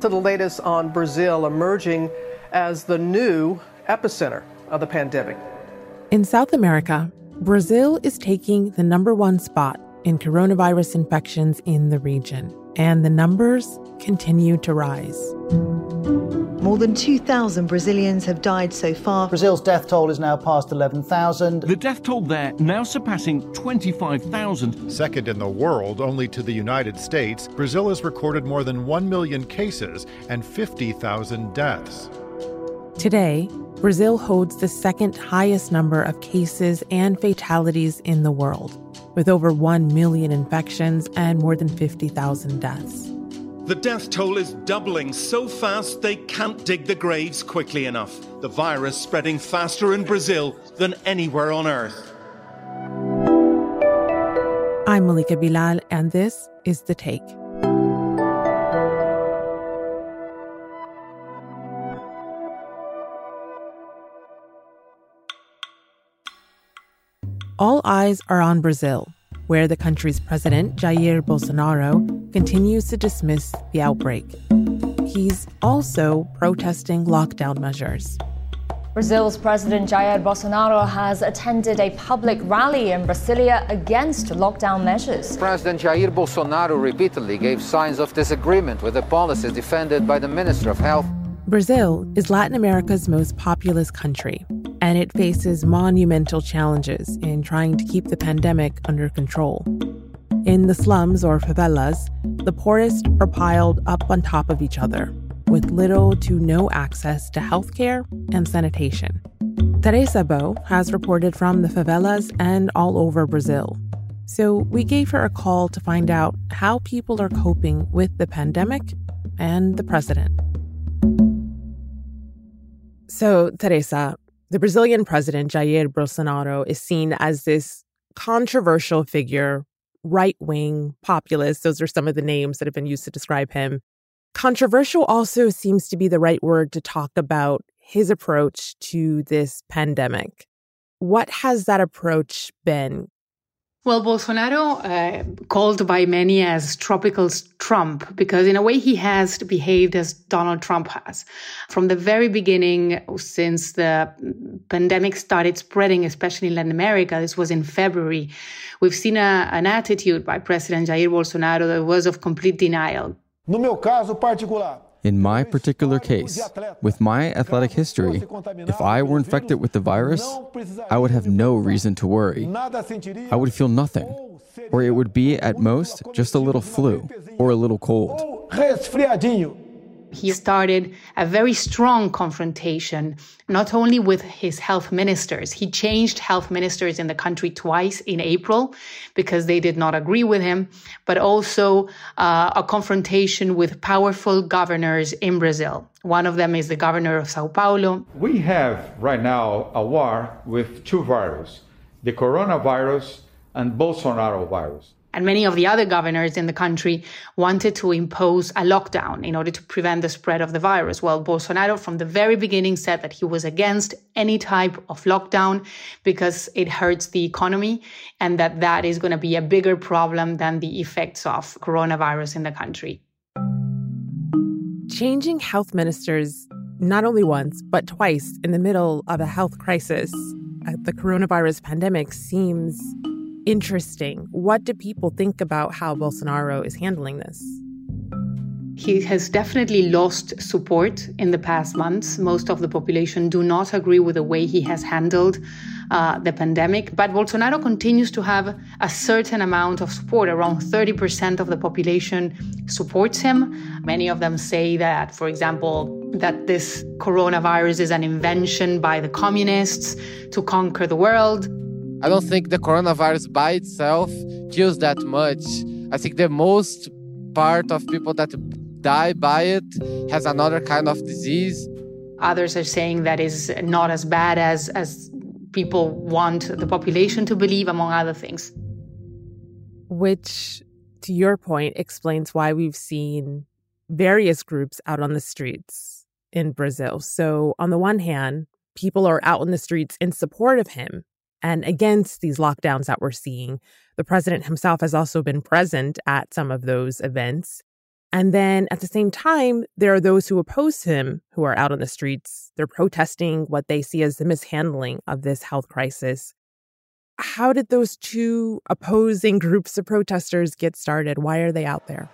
To the latest on Brazil emerging as the new epicenter of the pandemic. In South America, Brazil is taking the number one spot in coronavirus infections in the region, and the numbers continue to rise. More than 2,000 Brazilians have died so far. Brazil's death toll is now past 11,000. The death toll there now surpassing 25,000. Second in the world, only to the United States, Brazil has recorded more than 1 million cases and 50,000 deaths. Today, Brazil holds the second highest number of cases and fatalities in the world, with over 1 million infections and more than 50,000 deaths. The death toll is doubling so fast they can't dig the graves quickly enough. The virus spreading faster in Brazil than anywhere on earth. I'm Malika Bilal, and this is The Take. All eyes are on Brazil, where the country's president, Jair Bolsonaro, continues to dismiss the outbreak. He's also protesting lockdown measures. Brazil's President Jair Bolsonaro has attended a public rally in Brasilia against lockdown measures. President Jair Bolsonaro repeatedly gave signs of disagreement with the policies defended by the Minister of Health. Brazil is Latin America's most populous country, and it faces monumental challenges in trying to keep the pandemic under control. In the slums or favelas, the poorest are piled up on top of each other, with little to no access to healthcare and sanitation. Teresa Bo has reported from the favelas and all over Brazil. So we gave her a call to find out how people are coping with the pandemic and the president. So, Teresa, the Brazilian president, Jair Bolsonaro, is seen as this controversial figure, right wing, populist. Those are some of the names that have been used to describe him. Controversial also seems to be the right word to talk about his approach to this pandemic. What has that approach been? Well, Bolsonaro, uh, called by many as tropical Trump, because in a way he has behaved as Donald Trump has. From the very beginning, since the pandemic started spreading, especially in Latin America, this was in February, we've seen a, an attitude by President Jair Bolsonaro that was of complete denial. No meu caso particular, in my particular case, with my athletic history, if I were infected with the virus, I would have no reason to worry. I would feel nothing, or it would be at most just a little flu or a little cold he started a very strong confrontation, not only with his health ministers. He changed health ministers in the country twice in April because they did not agree with him, but also uh, a confrontation with powerful governors in Brazil. One of them is the governor of Sao Paulo. We have right now a war with two viruses the coronavirus and Bolsonaro virus and many of the other governors in the country wanted to impose a lockdown in order to prevent the spread of the virus. Well, Bolsonaro from the very beginning said that he was against any type of lockdown because it hurts the economy and that that is going to be a bigger problem than the effects of coronavirus in the country. Changing health ministers not only once, but twice in the middle of a health crisis, the coronavirus pandemic seems interesting. What do people think about how Bolsonaro is handling this? He has definitely lost support in the past months. Most of the population do not agree with the way he has handled uh, the pandemic. But Bolsonaro continues to have a certain amount of support. Around 30% of the population supports him. Many of them say that, for example, that this coronavirus is an invention by the communists to conquer the world. I don't think the coronavirus by itself kills that much. I think the most part of people that die by it has another kind of disease. Others are saying that is not as bad as as people want the population to believe, among other things. Which, to your point, explains why we've seen various groups out on the streets in Brazil. So, on the one hand, people are out in the streets in support of him and against these lockdowns that we're seeing. The president himself has also been present at some of those events. And then at the same time, there are those who oppose him who are out on the streets. They're protesting what they see as the mishandling of this health crisis. How did those two opposing groups of protesters get started? Why are they out there?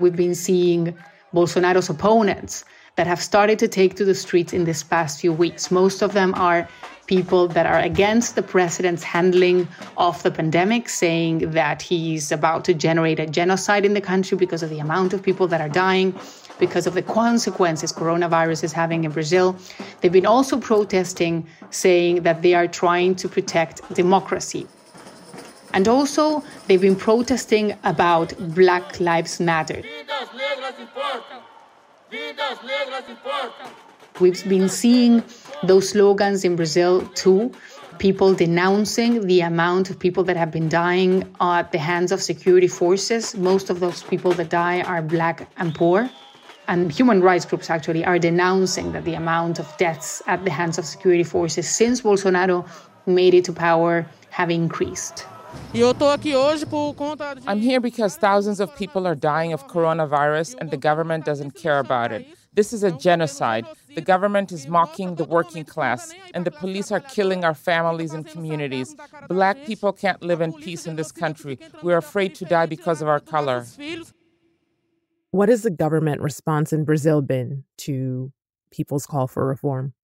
We've been seeing Bolsonaro's opponents that have started to take to the streets in this past few weeks. Most of them are people that are against the president's handling of the pandemic, saying that he's about to generate a genocide in the country because of the amount of people that are dying, because of the consequences coronavirus is having in Brazil. They've been also protesting, saying that they are trying to protect democracy. And also, they've been protesting about Black Lives Matter. We've been seeing those slogans in Brazil too. People denouncing the amount of people that have been dying at the hands of security forces. Most of those people that die are black and poor. And human rights groups actually are denouncing that the amount of deaths at the hands of security forces since Bolsonaro made it to power have increased. I'm here because thousands of people are dying of coronavirus and the government doesn't care about it. This is a genocide. The government is mocking the working class, and the police are killing our families and communities. Black people can't live in peace in this country. We're afraid to die because of our color. What has the government response in Brazil been to people's call for reform?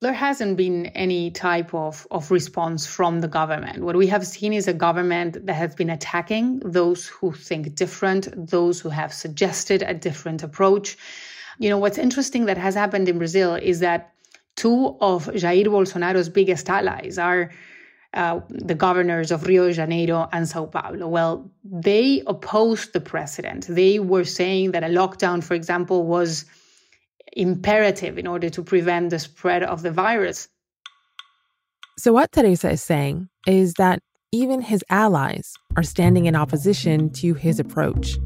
There hasn't been any type of, of response from the government. What we have seen is a government that has been attacking those who think different, those who have suggested a different approach. You know, what's interesting that has happened in Brazil is that two of Jair Bolsonaro's biggest allies are uh, the governors of Rio de Janeiro and Sao Paulo. Well, they opposed the president. They were saying that a lockdown, for example, was imperative in order to prevent the spread of the virus. So, what Teresa is saying is that even his allies are standing in opposition to his approach.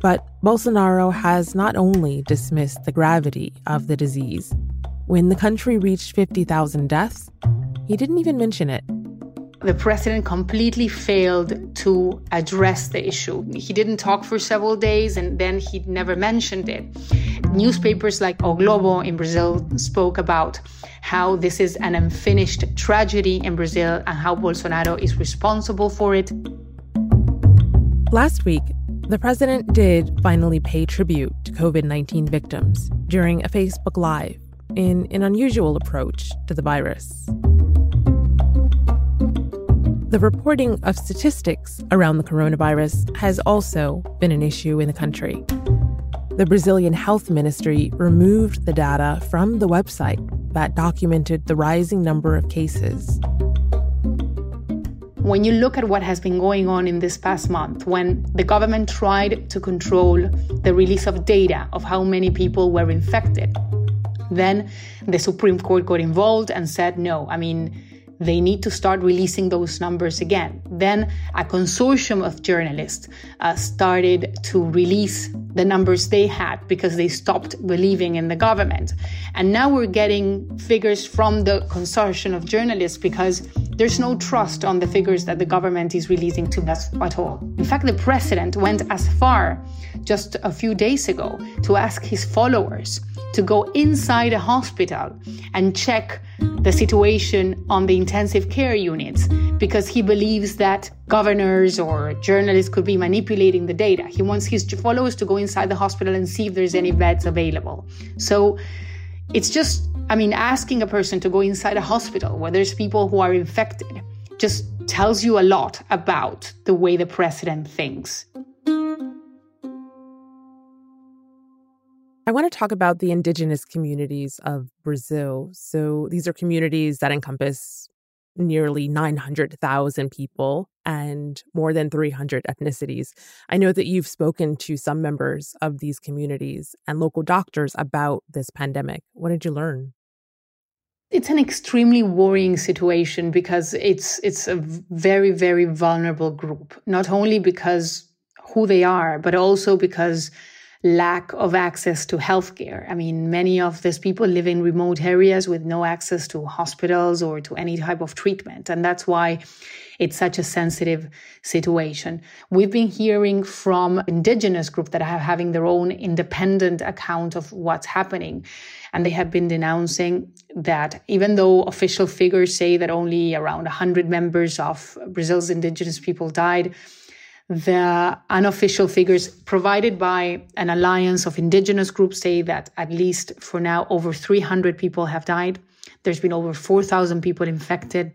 But Bolsonaro has not only dismissed the gravity of the disease, when the country reached 50,000 deaths, he didn't even mention it the president completely failed to address the issue. He didn't talk for several days and then he never mentioned it. Newspapers like O Globo in Brazil spoke about how this is an unfinished tragedy in Brazil and how Bolsonaro is responsible for it. Last week, the president did finally pay tribute to COVID 19 victims during a Facebook Live in an unusual approach to the virus. The reporting of statistics around the coronavirus has also been an issue in the country. The Brazilian Health Ministry removed the data from the website that documented the rising number of cases. When you look at what has been going on in this past month, when the government tried to control the release of data of how many people were infected, then the Supreme Court got involved and said, no, I mean, they need to start releasing those numbers again. Then a consortium of journalists uh, started to release the numbers they had because they stopped believing in the government. And now we're getting figures from the consortium of journalists because there's no trust on the figures that the government is releasing to us at all. In fact, the president went as far just a few days ago to ask his followers to go inside a hospital and check the situation on the intensive care units because he believes that governors or journalists could be manipulating the data. He wants his followers to go inside the hospital and see if there's any beds available. So it's just, I mean, asking a person to go inside a hospital where there's people who are infected just tells you a lot about the way the president thinks. I want to talk about the indigenous communities of Brazil. So these are communities that encompass nearly 900,000 people and more than 300 ethnicities. I know that you've spoken to some members of these communities and local doctors about this pandemic. What did you learn? It's an extremely worrying situation because it's it's a very very vulnerable group. Not only because who they are, but also because lack of access to healthcare. I mean, many of these people live in remote areas with no access to hospitals or to any type of treatment. And that's why it's such a sensitive situation. We've been hearing from indigenous groups that are having their own independent account of what's happening. And they have been denouncing that even though official figures say that only around 100 members of Brazil's indigenous people died, the unofficial figures provided by an alliance of indigenous groups say that at least for now, over 300 people have died. There's been over 4,000 people infected.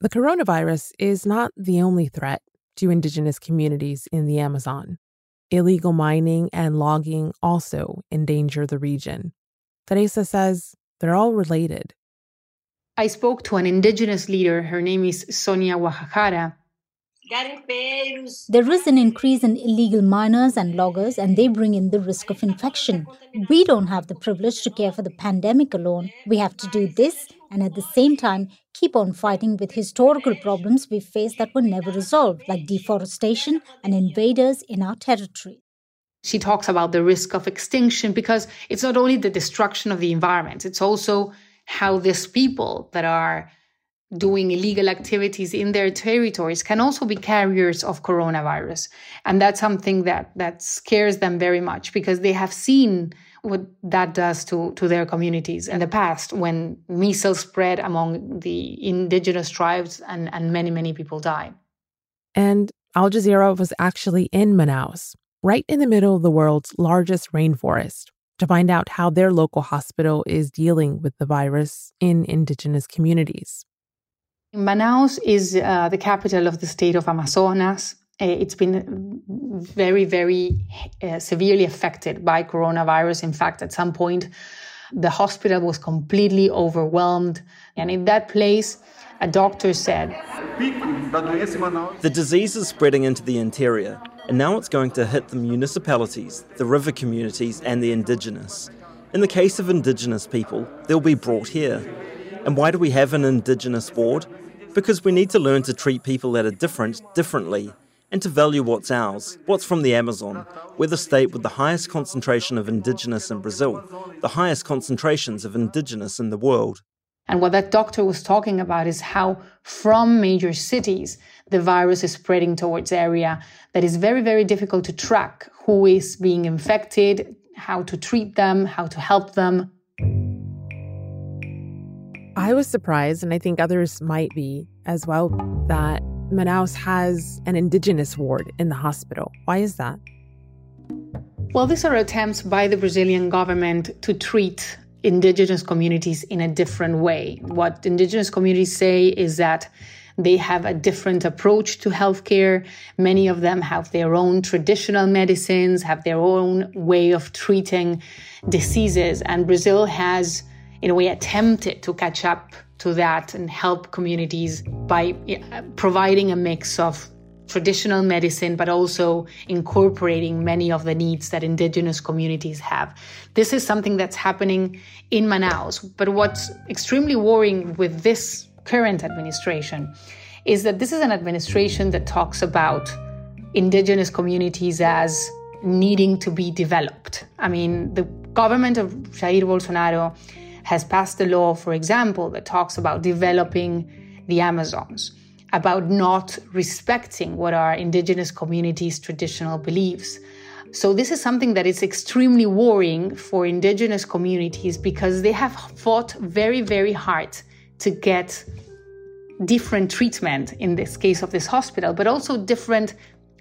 The coronavirus is not the only threat to indigenous communities in the Amazon. Illegal mining and logging also endanger the region. Teresa says they're all related. I spoke to an indigenous leader. Her name is Sonia Guajajara there is an increase in illegal miners and loggers, and they bring in the risk of infection. We don't have the privilege to care for the pandemic alone. We have to do this and at the same time keep on fighting with historical problems we face that were never resolved, like deforestation and invaders in our territory. She talks about the risk of extinction because it's not only the destruction of the environment, it's also how these people that are doing illegal activities in their territories can also be carriers of coronavirus. And that's something that that scares them very much because they have seen what that does to to their communities in the past when measles spread among the indigenous tribes and and many many people died and al jazeera was actually in manaus right in the middle of the world's largest rainforest to find out how their local hospital is dealing with the virus in indigenous communities Manaus is uh, the capital of the state of Amazonas. Uh, it's been very, very uh, severely affected by coronavirus. In fact, at some point, the hospital was completely overwhelmed. And in that place, a doctor said The disease is spreading into the interior, and now it's going to hit the municipalities, the river communities, and the indigenous. In the case of indigenous people, they'll be brought here. And why do we have an indigenous ward? Because we need to learn to treat people that are different differently and to value what's ours, what's from the Amazon. We're the state with the highest concentration of indigenous in Brazil, the highest concentrations of indigenous in the world. And what that doctor was talking about is how from major cities the virus is spreading towards area that is very very difficult to track who is being infected, how to treat them, how to help them. I was surprised, and I think others might be as well, that Manaus has an indigenous ward in the hospital. Why is that? Well, these are attempts by the Brazilian government to treat indigenous communities in a different way. What indigenous communities say is that they have a different approach to healthcare. Many of them have their own traditional medicines, have their own way of treating diseases. And Brazil has in a way attempted to catch up to that and help communities by providing a mix of traditional medicine, but also incorporating many of the needs that indigenous communities have. This is something that's happening in Manaus. But what's extremely worrying with this current administration is that this is an administration that talks about indigenous communities as needing to be developed. I mean, the government of Jair Bolsonaro has passed a law, for example, that talks about developing the Amazons, about not respecting what are indigenous communities' traditional beliefs. So, this is something that is extremely worrying for indigenous communities because they have fought very, very hard to get different treatment in this case of this hospital, but also different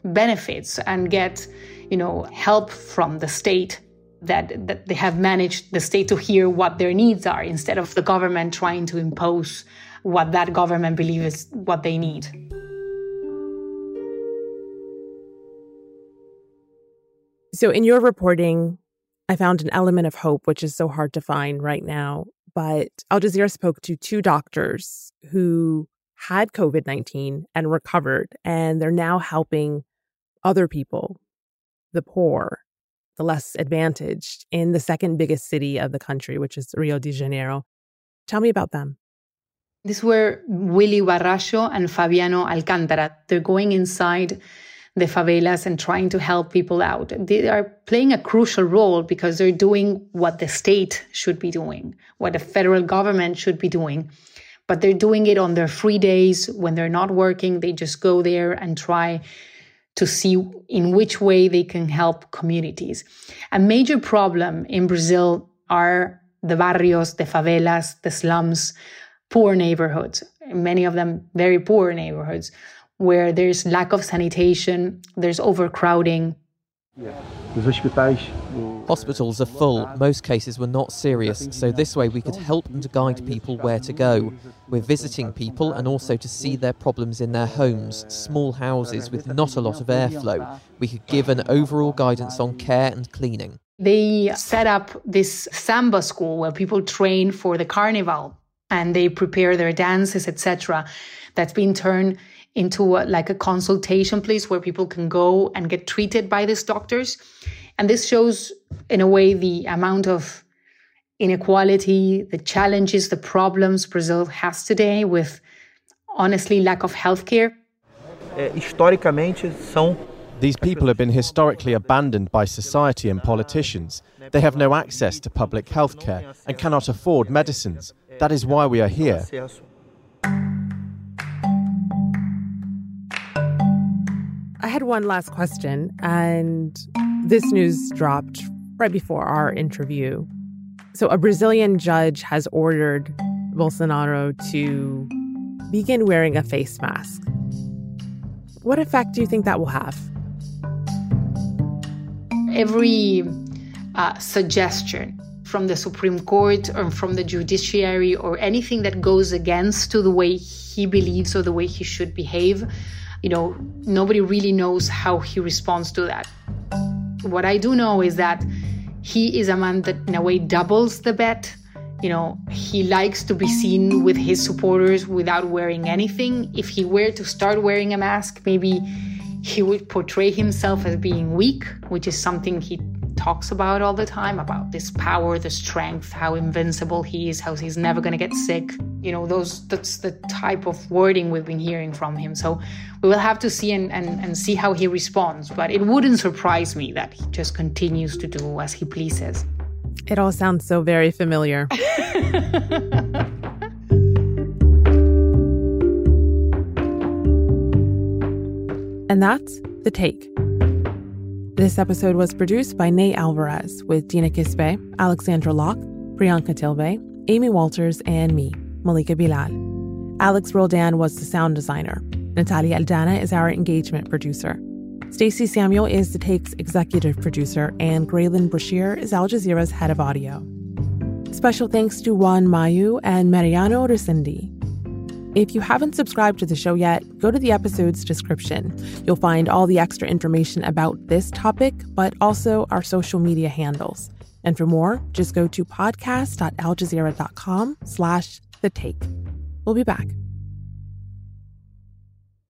benefits and get, you know, help from the state that, that they have managed the state to hear what their needs are instead of the government trying to impose what that government believes is what they need. So, in your reporting, I found an element of hope, which is so hard to find right now. But Al Jazeera spoke to two doctors who had COVID 19 and recovered, and they're now helping other people, the poor, the less advantaged in the second biggest city of the country, which is Rio de Janeiro. Tell me about them. These were Willy Barracho and Fabiano Alcantara. They're going inside the favelas and trying to help people out. They are playing a crucial role because they're doing what the state should be doing, what the federal government should be doing. but they're doing it on their free days when they're not working. They just go there and try to see in which way they can help communities. A major problem in Brazil are the barrios, the favelas, the slums, poor neighborhoods, many of them very poor neighborhoods, where there's lack of sanitation, there's overcrowding. Hospitals are full. Most cases were not serious, so this way we could help and guide people where to go. We're visiting people and also to see their problems in their homes, small houses with not a lot of airflow. We could give an overall guidance on care and cleaning. They set up this samba school where people train for the carnival and they prepare their dances, etc. That's been turned into a, like a consultation place where people can go and get treated by these doctors. And this shows, in a way, the amount of inequality, the challenges, the problems Brazil has today with, honestly, lack of healthcare. Historicamente, são these people have been historically abandoned by society and politicians. They have no access to public health care and cannot afford medicines. That is why we are here. I had one last question, and this news dropped right before our interview. So, a Brazilian judge has ordered Bolsonaro to begin wearing a face mask. What effect do you think that will have? Every uh, suggestion from the Supreme Court or from the judiciary or anything that goes against to the way he believes or the way he should behave, you know, nobody really knows how he responds to that. What I do know is that he is a man that, in a way, doubles the bet. You know, he likes to be seen with his supporters without wearing anything. If he were to start wearing a mask, maybe he would portray himself as being weak, which is something he talks about all the time about this power, the strength, how invincible he is, how he's never going to get sick. You know, those that's the type of wording we've been hearing from him. So we will have to see and, and, and see how he responds. But it wouldn't surprise me that he just continues to do as he pleases. It all sounds so very familiar. and that's the take. This episode was produced by Nate Alvarez with Dina Kesbeh, Alexandra Locke, Priyanka Tilve, Amy Walters, and me, Malika Bilal. Alex Roldan was the sound designer. Natalia Aldana is our engagement producer. Stacey Samuel is the Take's executive producer, and Graelyn Brashear is Al Jazeera's head of audio. Special thanks to Juan Mayu and Mariano Resindi. If you haven't subscribed to the show yet, go to the episode's description. You'll find all the extra information about this topic, but also our social media handles. And for more, just go to podcast.aljazeera.com slash the take. We'll be back.